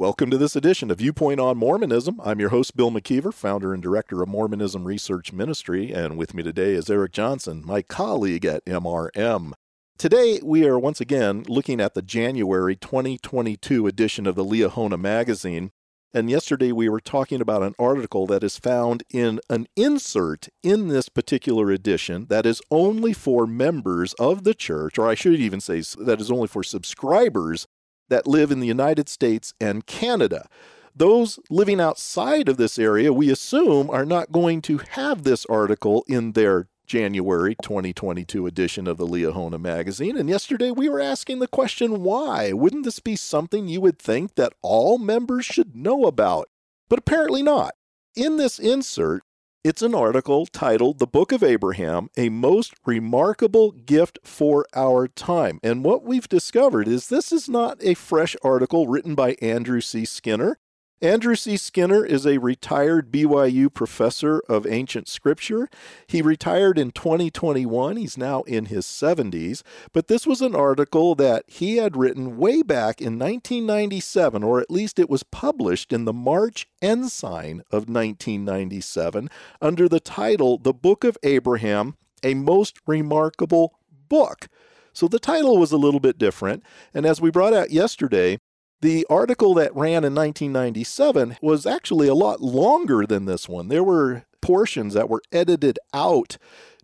Welcome to this edition of Viewpoint on Mormonism. I'm your host, Bill McKeever, founder and director of Mormonism Research Ministry, and with me today is Eric Johnson, my colleague at MRM. Today, we are once again looking at the January 2022 edition of the Liahona magazine. And yesterday, we were talking about an article that is found in an insert in this particular edition that is only for members of the church, or I should even say that is only for subscribers that live in the United States and Canada. Those living outside of this area, we assume, are not going to have this article in their January 2022 edition of the Liahona magazine. And yesterday we were asking the question why? Wouldn't this be something you would think that all members should know about? But apparently not. In this insert, it's an article titled The Book of Abraham, a most remarkable gift for our time. And what we've discovered is this is not a fresh article written by Andrew C. Skinner. Andrew C. Skinner is a retired BYU professor of ancient scripture. He retired in 2021. He's now in his 70s. But this was an article that he had written way back in 1997, or at least it was published in the March Ensign of 1997 under the title The Book of Abraham, a Most Remarkable Book. So the title was a little bit different. And as we brought out yesterday, the article that ran in 1997 was actually a lot longer than this one. There were portions that were edited out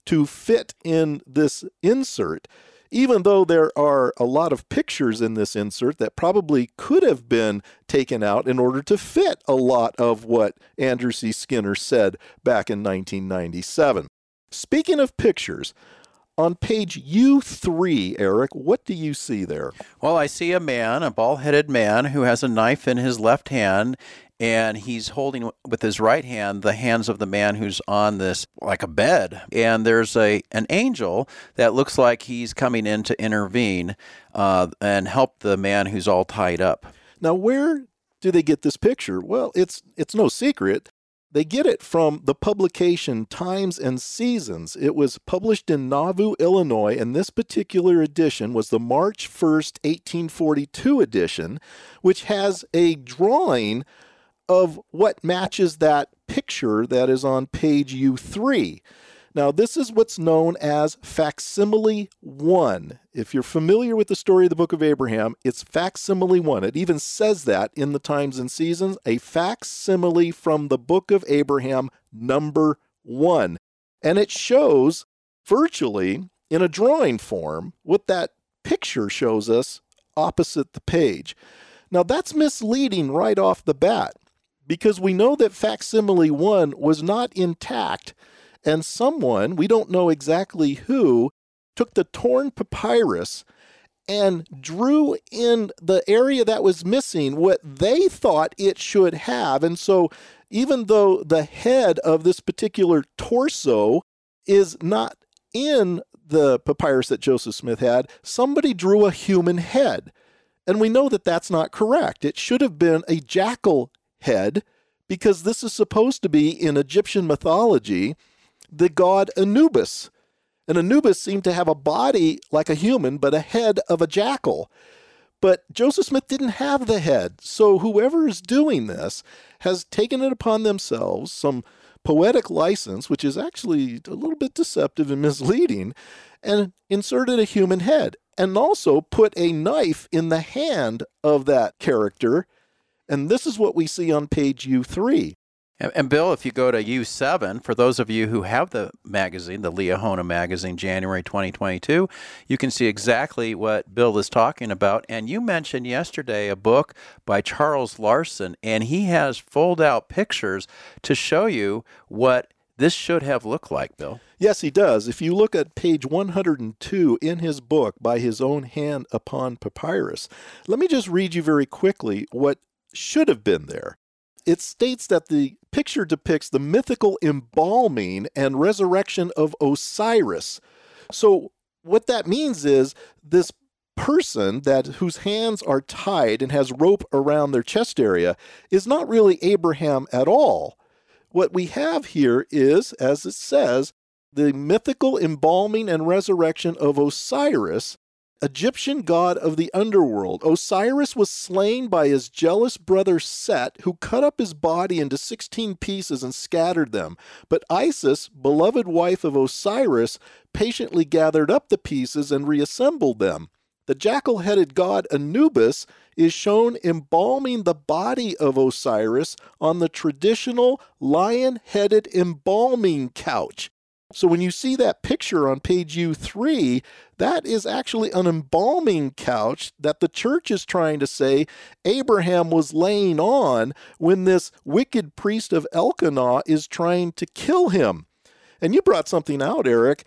to fit in this insert, even though there are a lot of pictures in this insert that probably could have been taken out in order to fit a lot of what Andrew C. Skinner said back in 1997. Speaking of pictures, on page U3, Eric, what do you see there? Well, I see a man, a bald headed man, who has a knife in his left hand, and he's holding with his right hand the hands of the man who's on this like a bed. And there's a an angel that looks like he's coming in to intervene uh, and help the man who's all tied up. Now where do they get this picture? Well it's it's no secret they get it from the publication Times and Seasons. It was published in Nauvoo, Illinois, and this particular edition was the March 1st, 1842 edition, which has a drawing of what matches that picture that is on page U3. Now, this is what's known as facsimile 1. If you're familiar with the story of the book of Abraham, it's facsimile 1. It even says that in the Times and Seasons, a facsimile from the book of Abraham, number 1. And it shows virtually in a drawing form what that picture shows us opposite the page. Now, that's misleading right off the bat because we know that facsimile 1 was not intact and someone, we don't know exactly who, took the torn papyrus and drew in the area that was missing what they thought it should have. And so, even though the head of this particular torso is not in the papyrus that Joseph Smith had, somebody drew a human head. And we know that that's not correct. It should have been a jackal head because this is supposed to be in Egyptian mythology the god Anubis. And Anubis seemed to have a body like a human, but a head of a jackal. But Joseph Smith didn't have the head. So whoever is doing this has taken it upon themselves, some poetic license, which is actually a little bit deceptive and misleading, and inserted a human head. And also put a knife in the hand of that character. And this is what we see on page U3. And, and, Bill, if you go to U7, for those of you who have the magazine, the Liahona magazine, January 2022, you can see exactly what Bill is talking about. And you mentioned yesterday a book by Charles Larson, and he has fold out pictures to show you what this should have looked like, Bill. Yes, he does. If you look at page 102 in his book, By His Own Hand Upon Papyrus, let me just read you very quickly what should have been there. It states that the picture depicts the mythical embalming and resurrection of Osiris. So, what that means is this person that whose hands are tied and has rope around their chest area is not really Abraham at all. What we have here is, as it says, the mythical embalming and resurrection of Osiris, Egyptian god of the underworld. Osiris was slain by his jealous brother Set, who cut up his body into 16 pieces and scattered them. But Isis, beloved wife of Osiris, patiently gathered up the pieces and reassembled them. The jackal headed god Anubis is shown embalming the body of Osiris on the traditional lion headed embalming couch. So when you see that picture on page U3, that is actually an embalming couch that the church is trying to say Abraham was laying on when this wicked priest of Elkenah is trying to kill him. And you brought something out, Eric.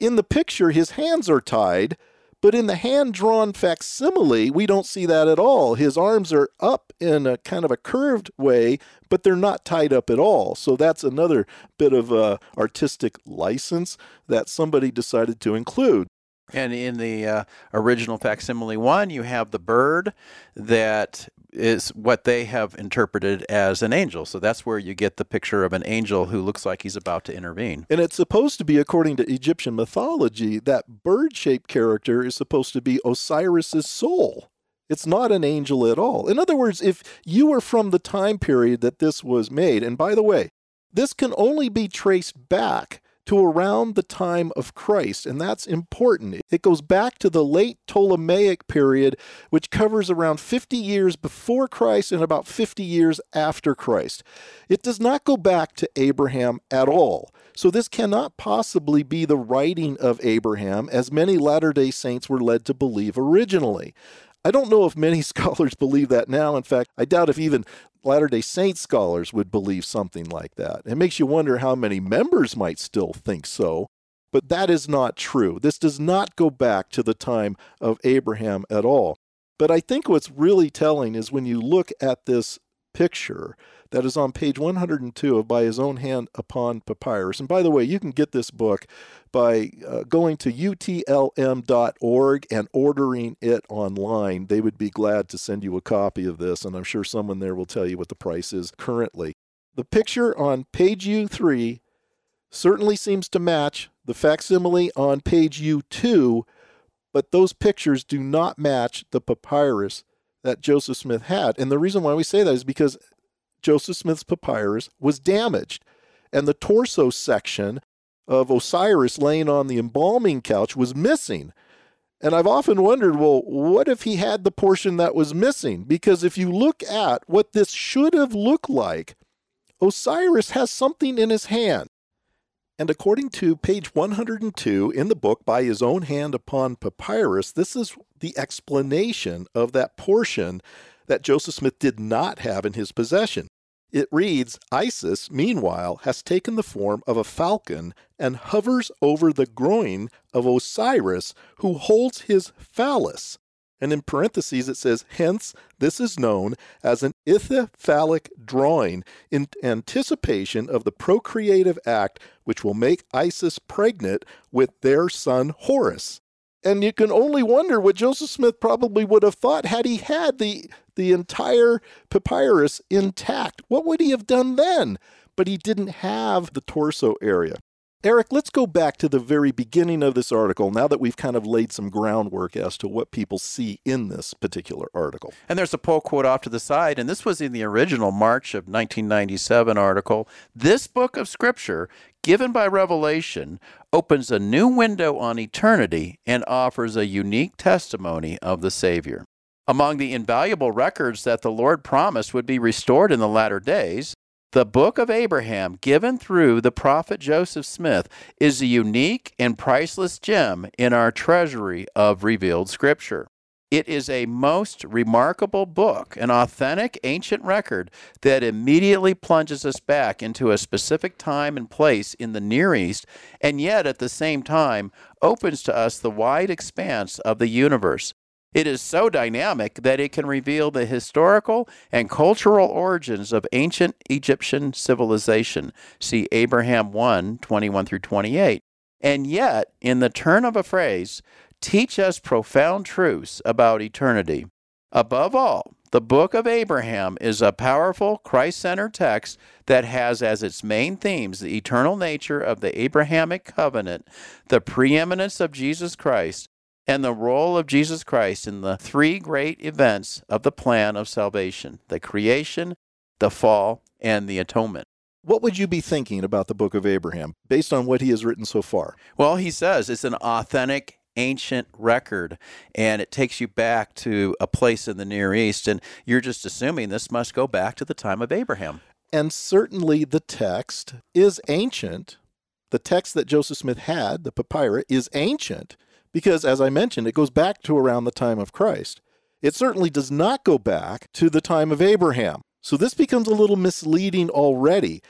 In the picture, his hands are tied, but in the hand drawn facsimile, we don't see that at all. His arms are up in a kind of a curved way, but they're not tied up at all. So that's another bit of uh, artistic license that somebody decided to include. And in the uh, original facsimile one, you have the bird that is what they have interpreted as an angel. So that's where you get the picture of an angel who looks like he's about to intervene. And it's supposed to be, according to Egyptian mythology, that bird shaped character is supposed to be Osiris's soul. It's not an angel at all. In other words, if you were from the time period that this was made, and by the way, this can only be traced back to around the time of Christ, and that's important. It goes back to the late Ptolemaic period, which covers around 50 years before Christ and about 50 years after Christ. It does not go back to Abraham at all. So this cannot possibly be the writing of Abraham, as many Latter day Saints were led to believe originally. I don't know if many scholars believe that now. In fact, I doubt if even Latter day Saint scholars would believe something like that. It makes you wonder how many members might still think so. But that is not true. This does not go back to the time of Abraham at all. But I think what's really telling is when you look at this picture that is on page 102 of By His Own Hand Upon Papyrus. And by the way, you can get this book by uh, going to utlm.org and ordering it online. They would be glad to send you a copy of this, and I'm sure someone there will tell you what the price is currently. The picture on page U3 certainly seems to match the facsimile on page U2, but those pictures do not match the papyrus that Joseph Smith had. And the reason why we say that is because Joseph Smith's papyrus was damaged, and the torso section of Osiris laying on the embalming couch was missing. And I've often wondered, well, what if he had the portion that was missing? Because if you look at what this should have looked like, Osiris has something in his hand. And according to page 102 in the book, By His Own Hand Upon Papyrus, this is the explanation of that portion that Joseph Smith did not have in his possession. It reads Isis, meanwhile, has taken the form of a falcon and hovers over the groin of Osiris, who holds his phallus. And in parentheses, it says, hence, this is known as an ithyphallic drawing in anticipation of the procreative act which will make Isis pregnant with their son Horus. And you can only wonder what Joseph Smith probably would have thought had he had the, the entire papyrus intact. What would he have done then? But he didn't have the torso area. Eric, let's go back to the very beginning of this article now that we've kind of laid some groundwork as to what people see in this particular article. And there's a poll quote off to the side, and this was in the original March of 1997 article. This book of Scripture, given by Revelation, opens a new window on eternity and offers a unique testimony of the Savior. Among the invaluable records that the Lord promised would be restored in the latter days, the book of Abraham, given through the prophet Joseph Smith, is a unique and priceless gem in our treasury of revealed scripture. It is a most remarkable book, an authentic ancient record that immediately plunges us back into a specific time and place in the Near East, and yet at the same time opens to us the wide expanse of the universe. It is so dynamic that it can reveal the historical and cultural origins of ancient Egyptian civilization. See Abraham 1 21 through 28. And yet, in the turn of a phrase, teach us profound truths about eternity. Above all, the book of Abraham is a powerful Christ centered text that has as its main themes the eternal nature of the Abrahamic covenant, the preeminence of Jesus Christ, and the role of Jesus Christ in the three great events of the plan of salvation the creation, the fall, and the atonement. What would you be thinking about the book of Abraham based on what he has written so far? Well, he says it's an authentic ancient record and it takes you back to a place in the Near East and you're just assuming this must go back to the time of Abraham. And certainly the text is ancient. The text that Joseph Smith had, the papyrus, is ancient because, as I mentioned, it goes back to around the time of Christ. It certainly does not go back to the time of Abraham. So this becomes a little misleading already.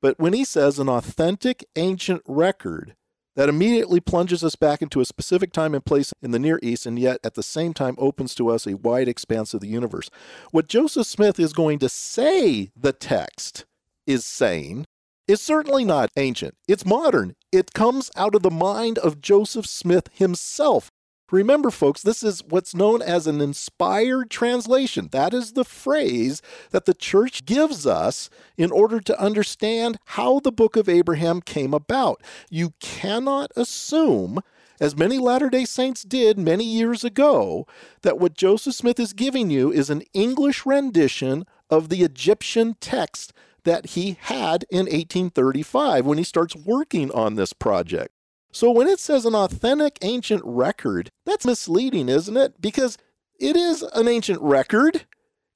But when he says an authentic ancient record, that immediately plunges us back into a specific time and place in the Near East, and yet at the same time opens to us a wide expanse of the universe. What Joseph Smith is going to say the text is saying is certainly not ancient. It's modern. It comes out of the mind of Joseph Smith himself. Remember, folks, this is what's known as an inspired translation. That is the phrase that the church gives us in order to understand how the book of Abraham came about. You cannot assume, as many Latter day Saints did many years ago, that what Joseph Smith is giving you is an English rendition of the Egyptian text that he had in 1835 when he starts working on this project. So when it says an authentic ancient record, that's misleading, isn't it? Because it is an ancient record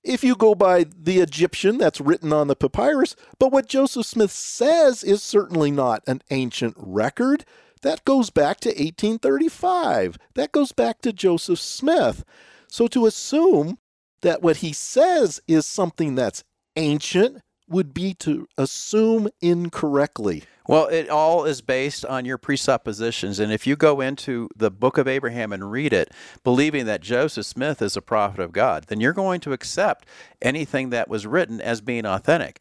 if you go by the Egyptian that's written on the papyrus. But what Joseph Smith says is certainly not an ancient record. That goes back to 1835. That goes back to Joseph Smith. So to assume that what he says is something that's ancient would be to assume incorrectly. Well, it all is based on your presuppositions. And if you go into the book of Abraham and read it, believing that Joseph Smith is a prophet of God, then you're going to accept anything that was written as being authentic.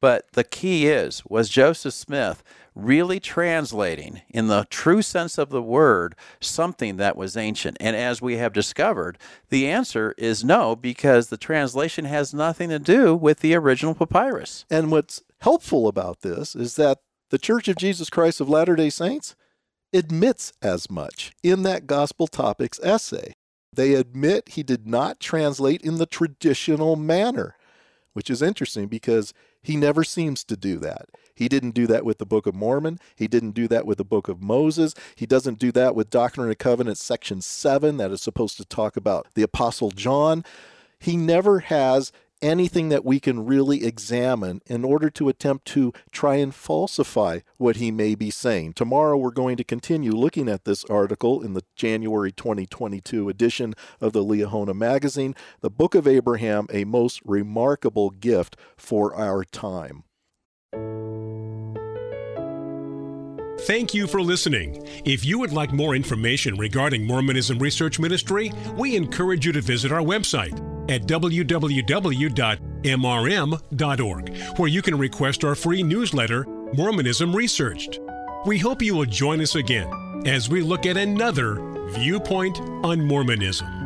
But the key is was Joseph Smith really translating, in the true sense of the word, something that was ancient? And as we have discovered, the answer is no, because the translation has nothing to do with the original papyrus. And what's helpful about this is that the Church of Jesus Christ of Latter day Saints admits as much in that Gospel Topics essay. They admit he did not translate in the traditional manner, which is interesting because he never seems to do that. He didn't do that with the Book of Mormon. He didn't do that with the Book of Moses. He doesn't do that with Doctrine and Covenants, section 7, that is supposed to talk about the Apostle John. He never has anything that we can really examine in order to attempt to try and falsify what he may be saying. Tomorrow, we're going to continue looking at this article in the January 2022 edition of the Liahona magazine, The Book of Abraham, a most remarkable gift for our time. Thank you for listening. If you would like more information regarding Mormonism Research Ministry, we encourage you to visit our website at www.mrm.org, where you can request our free newsletter, Mormonism Researched. We hope you will join us again as we look at another viewpoint on Mormonism.